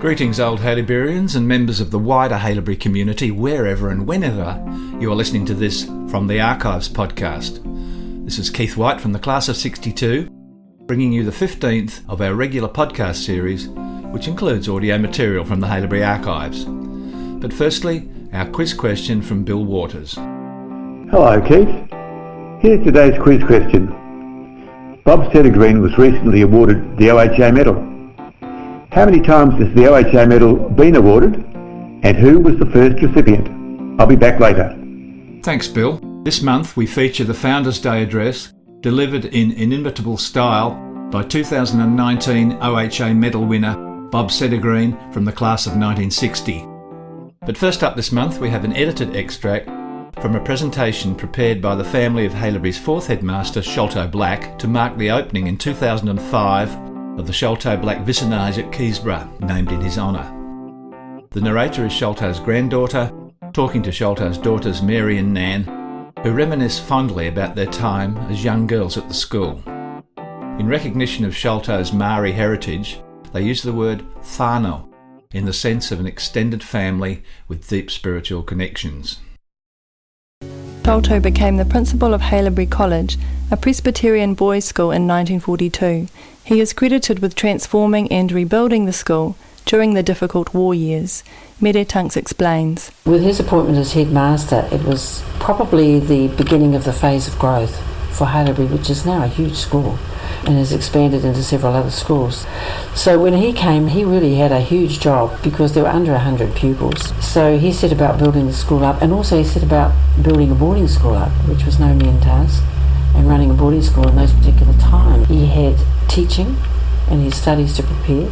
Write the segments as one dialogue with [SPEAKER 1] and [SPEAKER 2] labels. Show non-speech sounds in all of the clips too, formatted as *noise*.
[SPEAKER 1] Greetings, old Haileyburyans and members of the wider Haileybury community, wherever and whenever you are listening to this from the Archives podcast. This is Keith White from the Class of 62, bringing you the 15th of our regular podcast series, which includes audio material from the Haileybury Archives. But firstly, our quiz question from Bill Waters.
[SPEAKER 2] Hello, Keith. Here's today's quiz question. Bob Sedergreen was recently awarded the OHA medal. How many times has the OHA medal been awarded and who was the first recipient? I'll be back later.
[SPEAKER 1] Thanks, Bill. This month we feature the Founders' Day address delivered in inimitable style by 2019 OHA medal winner Bob Sedergreen from the class of 1960. But first up this month we have an edited extract from a presentation prepared by the family of Haileybury's fourth headmaster, Sholto Black, to mark the opening in 2005 of the Sholto Black Vicinage at Keysborough, named in his honour. The narrator is Sholto's granddaughter, talking to Sholto's daughters Mary and Nan, who reminisce fondly about their time as young girls at the school. In recognition of Sholto's Maori heritage, they use the word whānau in the sense of an extended family with deep spiritual connections.
[SPEAKER 3] Sholto became the principal of Haileybury College, a Presbyterian boys' school in 1942. He is credited with transforming and rebuilding the school during the difficult war years. Mere Tunks explains.
[SPEAKER 4] With his appointment as headmaster, it was probably the beginning of the phase of growth for Haileybury, which is now a huge school and has expanded into several other schools. So when he came, he really had a huge job because there were under 100 pupils. So he set about building the school up and also he set about building a boarding school up, which was no mean task, and running a boarding school in those particular times. He had teaching and his studies to prepare.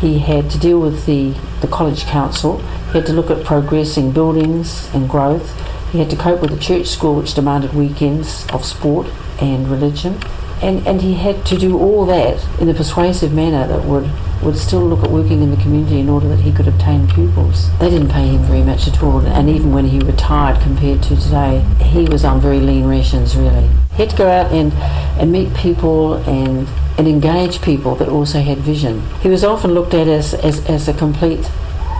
[SPEAKER 4] He had to deal with the, the college council. He had to look at progressing buildings and growth. He had to cope with the church school, which demanded weekends of sport and religion. And, and he had to do all that in a persuasive manner that would, would still look at working in the community in order that he could obtain pupils. They didn't pay him very much at all, and even when he retired compared to today, he was on very lean rations really. He had to go out and, and meet people and, and engage people that also had vision. He was often looked at as, as, as a complete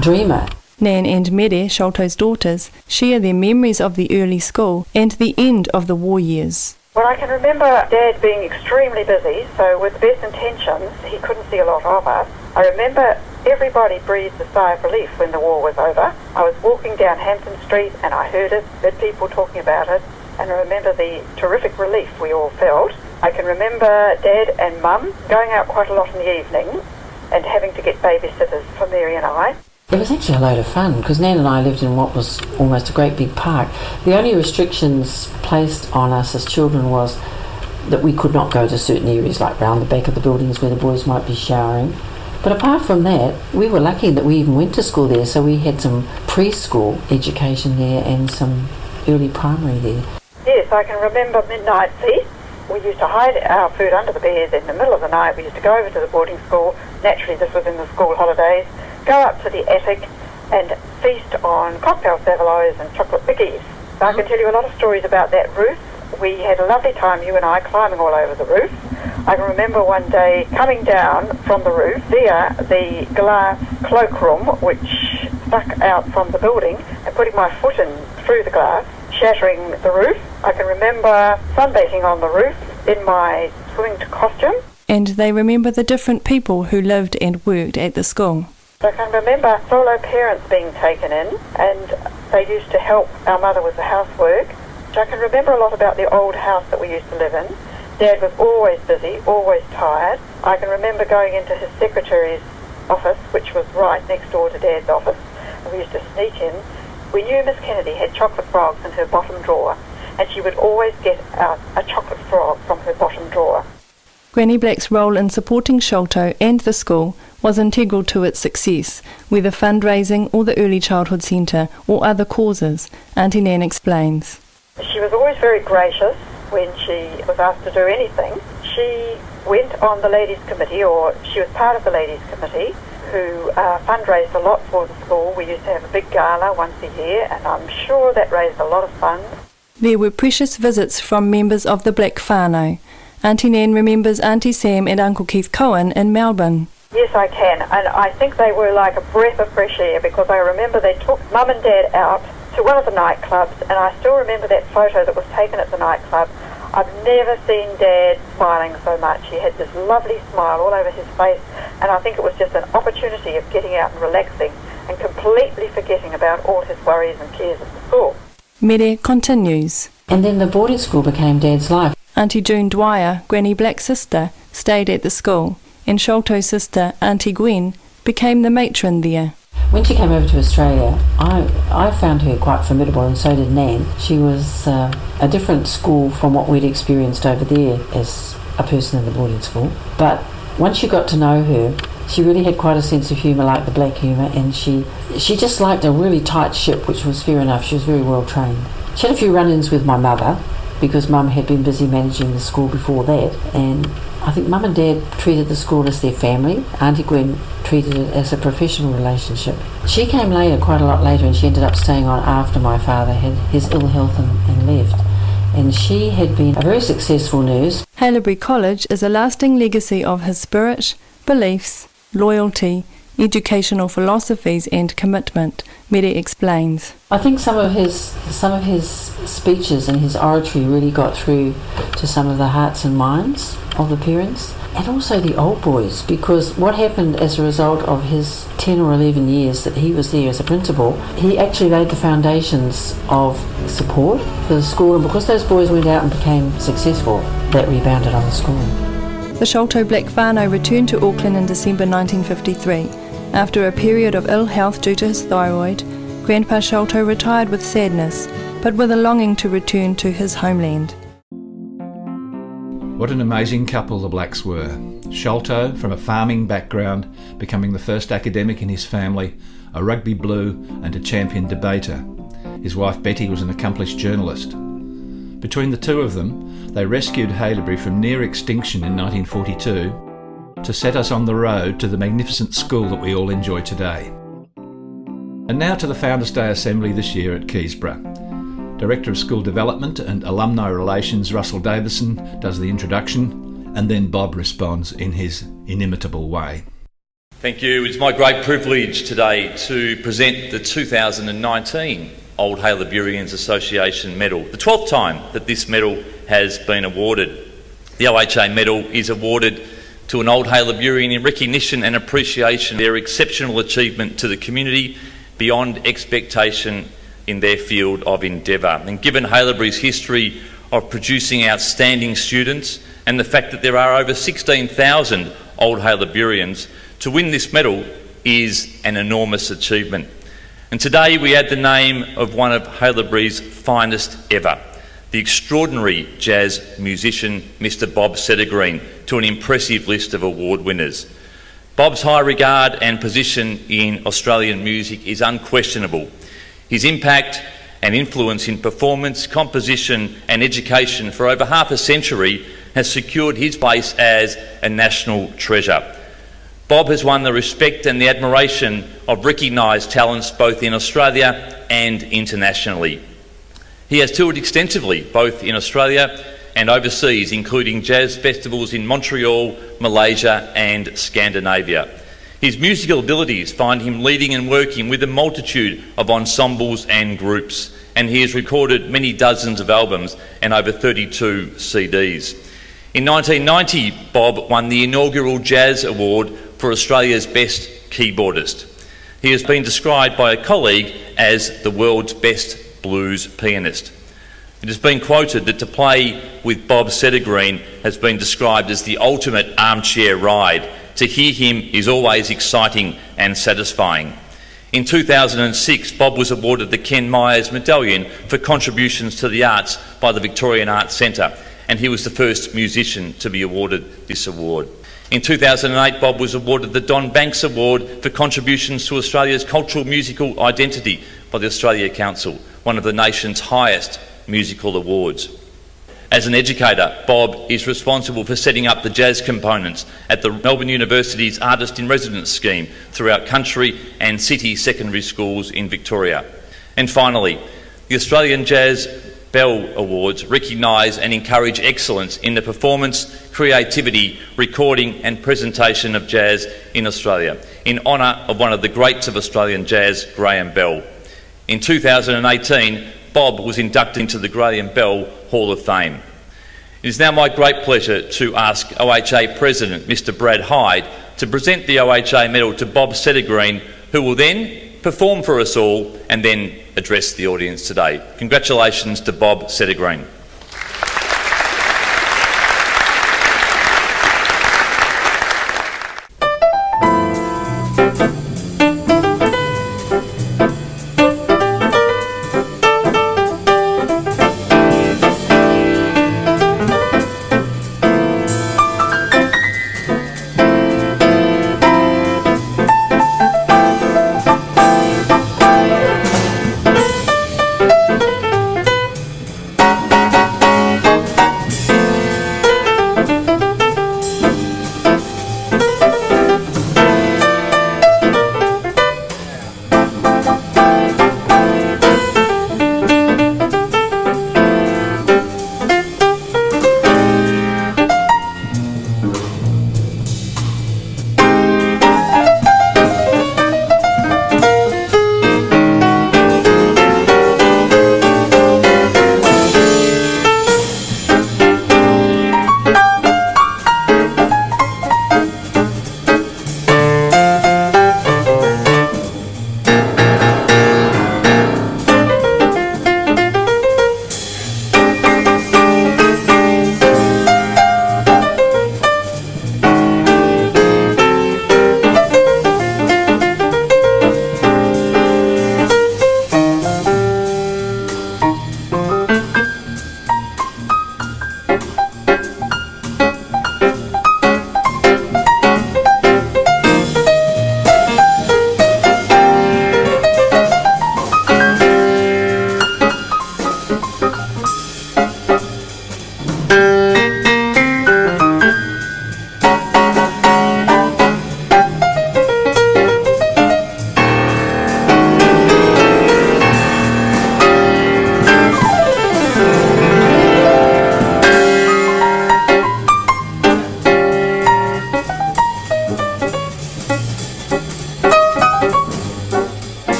[SPEAKER 4] dreamer.
[SPEAKER 3] Nan and Mere, Sholto's daughters, share their memories of the early school and the end of the war years.
[SPEAKER 5] Well, I can remember Dad being extremely busy, so with the best intentions, he couldn't see a lot of us. I remember everybody breathed a sigh of relief when the war was over. I was walking down Hampton Street and I heard it, heard people talking about it, and I remember the terrific relief we all felt. I can remember Dad and Mum going out quite a lot in the evening and having to get babysitters for Mary and I.
[SPEAKER 4] It was actually a load of fun because Nan and I lived in what was almost a great big park. The only restrictions placed on us as children was that we could not go to certain areas like round the back of the buildings where the boys might be showering. But apart from that, we were lucky that we even went to school there, so we had some preschool education there and some early primary there.
[SPEAKER 5] Yes, I can remember midnight feast. We used to hide our food under the bed in the middle of the night. We used to go over to the boarding school. Naturally, this was in the school holidays go up to the attic and feast on cocktail saveloys and chocolate bickies. Mm-hmm. I can tell you a lot of stories about that roof. We had a lovely time, you and I, climbing all over the roof. I can remember one day coming down from the roof via the glass cloakroom, which stuck out from the building, and putting my foot in through the glass, shattering the roof. I can remember sunbathing on the roof in my swimming costume.
[SPEAKER 3] And they remember the different people who lived and worked at the school.
[SPEAKER 5] I can remember solo parents being taken in and they used to help our mother with the housework. So I can remember a lot about the old house that we used to live in. Dad was always busy, always tired. I can remember going into his secretary's office, which was right next door to Dad's office, we used to sneak in. We knew Miss Kennedy had chocolate frogs in her bottom drawer, and she would always get out a chocolate frog from her bottom drawer.
[SPEAKER 3] Granny Black's role in supporting Sholto and the school was integral to its success, whether fundraising or the Early Childhood Centre or other causes, Auntie Nan explains.
[SPEAKER 5] She was always very gracious when she was asked to do anything. She went on the ladies' committee, or she was part of the ladies' committee, who uh, fundraised a lot for the school. We used to have a big gala once a year, and I'm sure that raised a lot of funds.
[SPEAKER 3] There were precious visits from members of the Black whānau, Auntie Nan remembers Auntie Sam and Uncle Keith Cohen in Melbourne.
[SPEAKER 5] Yes, I can. And I think they were like a breath of fresh air because I remember they took mum and dad out to one of the nightclubs, and I still remember that photo that was taken at the nightclub. I've never seen Dad smiling so much. He had this lovely smile all over his face, and I think it was just an opportunity of getting out and relaxing and completely forgetting about all his worries and cares at the school.
[SPEAKER 3] Mere continues.
[SPEAKER 4] And then the boarding school became Dad's life.
[SPEAKER 3] Auntie June Dwyer, Granny Black's sister, stayed at the school, and Sholto's sister, Auntie Gwen, became the matron there.
[SPEAKER 4] When she came over to Australia, I, I found her quite formidable, and so did Nan. She was uh, a different school from what we'd experienced over there as a person in the boarding school. But once you got to know her, she really had quite a sense of humour, like the black humour, and she she just liked a really tight ship, which was fair enough. She was very well trained. She had a few run-ins with my mother because Mum had been busy managing the school before that, and I think Mum and Dad treated the school as their family. Auntie Gwen treated it as a professional relationship. She came later, quite a lot later, and she ended up staying on after my father had his ill health and, and left. And she had been a very successful nurse.
[SPEAKER 3] Haileybury College is a lasting legacy of his spirit, beliefs, loyalty, educational philosophies and commitment, Mere explains.
[SPEAKER 4] I think some of his some of his speeches and his oratory really got through to some of the hearts and minds of the parents and also the old boys because what happened as a result of his 10 or 11 years that he was there as a principal he actually laid the foundations of support for the school and because those boys went out and became successful that rebounded on the school.
[SPEAKER 3] The Sholto Black Whānau returned to Auckland in December 1953 after a period of ill health due to his thyroid, Grandpa Sholto retired with sadness, but with a longing to return to his homeland.
[SPEAKER 1] What an amazing couple the Blacks were. Sholto, from a farming background, becoming the first academic in his family, a rugby blue and a champion debater. His wife Betty was an accomplished journalist. Between the two of them, they rescued Haileybury from near extinction in 1942 to set us on the road to the magnificent school that we all enjoy today. And now to the Founders Day Assembly this year at Keysborough. Director of School Development and Alumni Relations Russell Davison does the introduction, and then Bob responds in his inimitable way.
[SPEAKER 6] Thank you. It's my great privilege today to present the 2019 Old Haileyburyans Association Medal, the 12th time that this medal has been awarded. The OHA medal is awarded to an old Haileyburyan in recognition and appreciation of their exceptional achievement to the community beyond expectation in their field of endeavour. And given Haileybury's history of producing outstanding students and the fact that there are over 16,000 old Haileyburyans, to win this medal is an enormous achievement. And today we add the name of one of Haileybury's finest ever, the extraordinary jazz musician Mr Bob Sedergreen to an impressive list of award winners. Bob's high regard and position in Australian music is unquestionable. His impact and influence in performance, composition and education for over half a century has secured his place as a national treasure. Bob has won the respect and the admiration of recognised talents both in Australia and internationally. He has toured extensively, both in Australia and overseas, including jazz festivals in Montreal, Malaysia, and Scandinavia. His musical abilities find him leading and working with a multitude of ensembles and groups, and he has recorded many dozens of albums and over 32 CDs. In 1990, Bob won the inaugural Jazz Award for Australia's Best Keyboardist. He has been described by a colleague as the world's best blues pianist. It has been quoted that to play with Bob Sedergreen has been described as the ultimate armchair ride. To hear him is always exciting and satisfying. In 2006, Bob was awarded the Ken Myers Medallion for contributions to the arts by the Victorian Arts Centre, and he was the first musician to be awarded this award. In 2008, Bob was awarded the Don Banks Award for contributions to Australia's cultural musical identity by the Australia Council one of the nation's highest musical awards. As an educator, Bob is responsible for setting up the jazz components at the Melbourne University's Artist in Residence scheme throughout country and city secondary schools in Victoria. And finally, the Australian Jazz Bell Awards recognise and encourage excellence in the performance, creativity, recording, and presentation of jazz in Australia in honour of one of the greats of Australian jazz, Graeme Bell. In 2018, Bob was inducted into the Graeme Bell Hall of Fame. It is now my great pleasure to ask OHA President Mr Brad Hyde to present the OHA medal to Bob Sedergreen, who will then perform for us all and then address the audience today. Congratulations to Bob Sedergreen.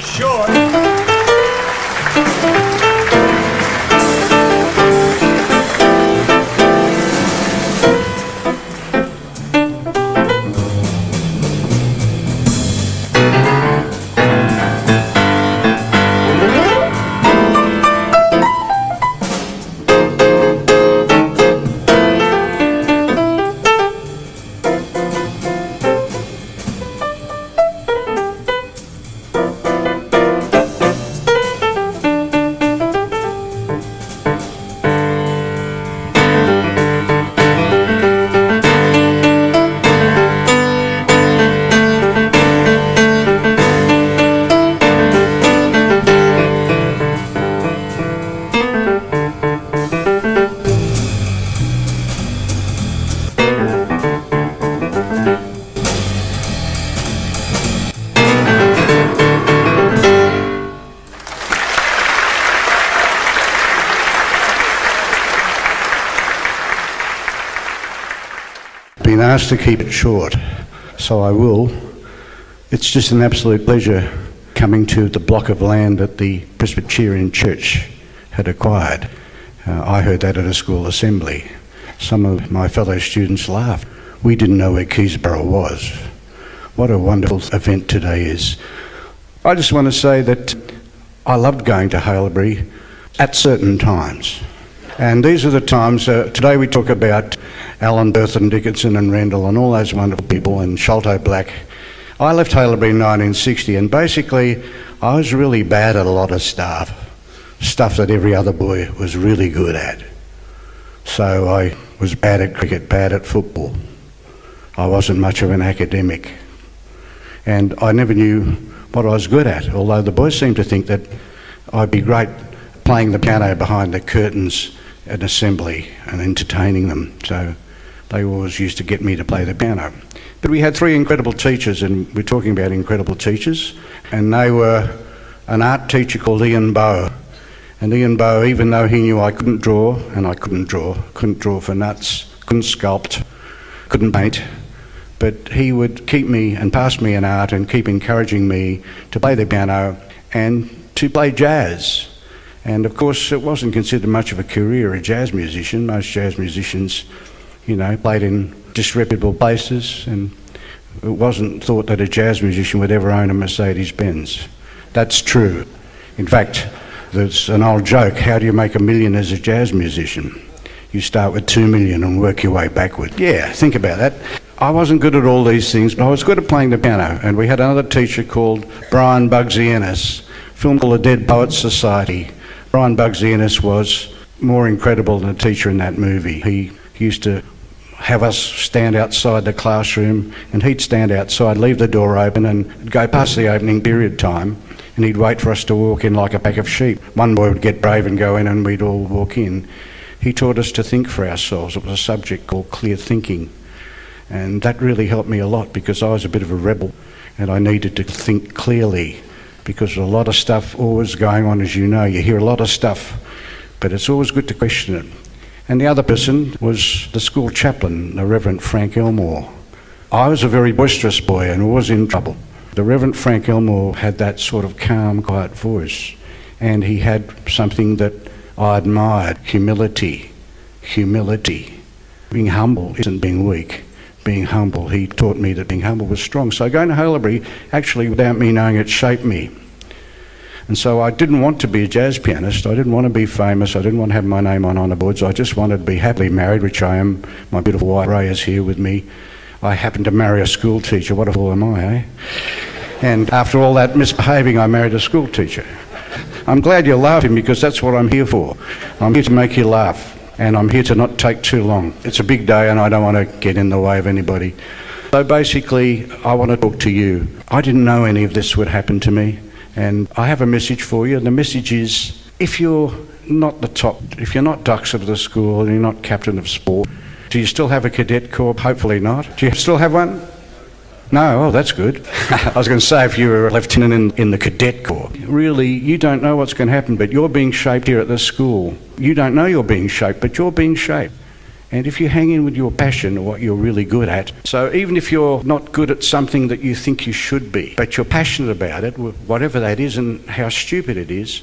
[SPEAKER 6] sure.
[SPEAKER 7] Asked to keep it short, so I will. It's just an absolute pleasure coming to the block of land that the Presbyterian Church had acquired. Uh, I heard that at a school assembly. Some of my fellow students laughed. We didn't know where Keysborough was. What a wonderful event today is. I just want to say that I loved going to Haileybury at certain times. And these are the times, uh, today we talk about Alan Burton Dickinson and Rendall and all those wonderful people and Sholto Black. I left Haileybury in 1960 and basically I was really bad at a lot of stuff, stuff that every other boy was really good at. So I was bad at cricket, bad at football. I wasn't much of an academic. And I never knew what I was good at, although the boys seemed to think that I'd be great playing the piano behind the curtains at assembly and entertaining them. So they always used to get me to play the piano. But we had three incredible teachers, and we're talking about incredible teachers, and they were an art teacher called Ian Bowe. And Ian Bowe, even though he knew I couldn't draw, and I couldn't draw, couldn't draw for nuts, couldn't sculpt, couldn't paint, but he would keep me and pass me an art and keep encouraging me to play the piano and to play jazz. And of course, it wasn't considered much of a career, a jazz musician. Most jazz musicians, you know, played in disreputable places, and it wasn't thought that a jazz musician would ever own a Mercedes Benz. That's true. In fact, there's an old joke how do you make a million as a jazz musician? You start with two million and work your way backward. Yeah, think about that. I wasn't good at all these things, but I was good at playing the piano. And we had another teacher called Brian Bugsy Ennis, film called The Dead Poets Society. Brian Bugsy Ennis was more incredible than a teacher in that movie. He used to have us stand outside the classroom and he'd stand outside, leave the door open and go past the opening period time and he'd wait for us to walk in like a pack of sheep. One boy would get brave and go in and we'd all walk in. He taught us to think for ourselves. It was a subject called clear thinking. And that really helped me a lot because I was a bit of a rebel and I needed to think clearly because a lot of stuff always going on, as you know. You hear a lot of stuff, but it's always good to question it. And the other person was the school chaplain, the Reverend Frank Elmore. I was a very boisterous boy and was in trouble. The Reverend Frank Elmore had that sort of calm, quiet voice, and he had something that I admired humility. Humility. Being humble isn't being weak being humble. He taught me that being humble was strong. So going to Haileybury, actually, without me knowing it, shaped me. And so I didn't want to be a jazz pianist. I didn't want to be famous. I didn't want to have my name on honour boards. I just wanted to be happily married, which I am. My beautiful wife Ray is here with me. I happened to marry a school teacher. What a fool am I, eh? And after all that misbehaving, I married a school teacher. I'm glad you're laughing because that's what I'm here for. I'm here to make you laugh and I'm here to not take too long. It's a big day and I don't want to get in the way of anybody. So basically, I want to talk to you. I didn't know any of this would happen to me, and I have a message for you. The message is if you're not the top, if you're not Dux of the school and you're not captain of sport, do you still have a cadet corps? Hopefully not. Do you *laughs* still have one? No, oh, that's good. *laughs* I was going to say if you were a lieutenant in, in the cadet corps, really, you don't know what's going to happen, but you're being shaped here at this school. You don't know you're being shaped, but you're being shaped. And if you hang in with your passion or what you're really good at, so even if you're not good at something that you think you should be, but you're passionate about it, whatever that is and how stupid it is,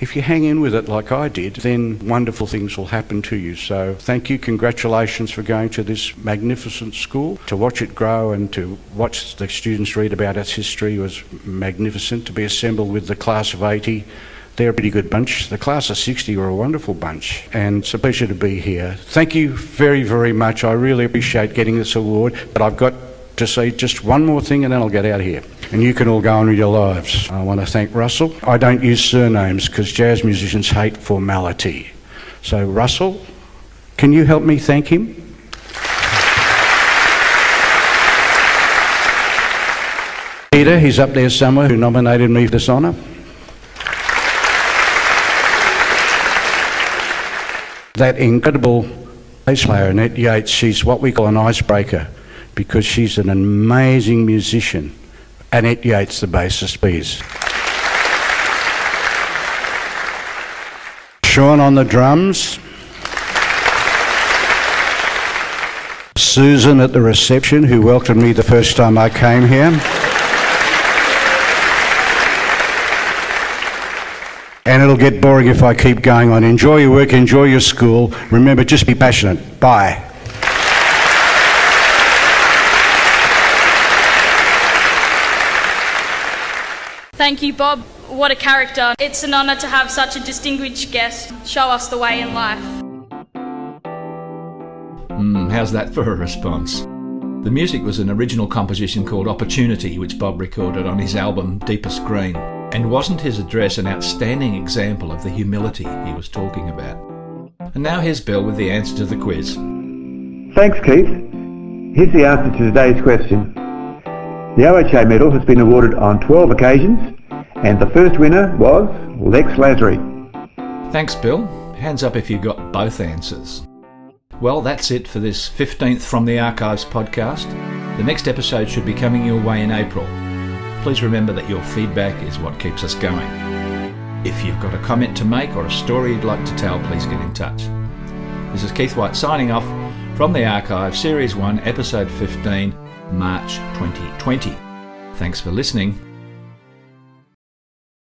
[SPEAKER 7] if you hang in with it like I did, then wonderful things will happen to you. So thank you, congratulations for going to this magnificent school. To watch it grow and to watch the students read about its history was magnificent. To be assembled with the class of 80, they're a pretty good bunch. The class of 60 were a wonderful bunch, and it's a pleasure to be here. Thank you very, very much. I really appreciate getting this award, but I've got to say just one more thing and then I'll get out of here. And you can all go on with your lives. I want to thank Russell. I don't use surnames because jazz musicians hate formality. So, Russell, can you help me thank him? Peter, he's up there somewhere, who nominated me for this honour. That incredible bass player, Annette Yates, she's what we call an icebreaker because she's an amazing musician. Annette Yates, the bassist, please. Sean on the drums. Susan at the reception, who welcomed me the first time I came here. And it'll get boring if I keep going on. Enjoy your work, enjoy your school. Remember, just be passionate. Bye.
[SPEAKER 8] Thank you, Bob. What a character. It's an honour to have such a distinguished guest show us the way in life.
[SPEAKER 1] Mm, how's that for a response? The music was an original composition called Opportunity, which Bob recorded on his album Deepest Green. And wasn't his address an outstanding example of the humility he was talking about? And now here's Bill with the answer to the quiz.
[SPEAKER 2] Thanks, Keith. Here's the answer to today's question. The OHA medal has been awarded on 12 occasions, and the first winner was Lex Lasry.
[SPEAKER 1] Thanks, Bill. Hands up if you got both answers. Well, that's it for this 15th From the Archives podcast. The next episode should be coming your way in April. Please remember that your feedback is what keeps us going. If you've got a comment to make or a story you'd like to tell, please get in touch. This is Keith White signing off from the Archive, Series 1, Episode 15, March 2020. Thanks for listening.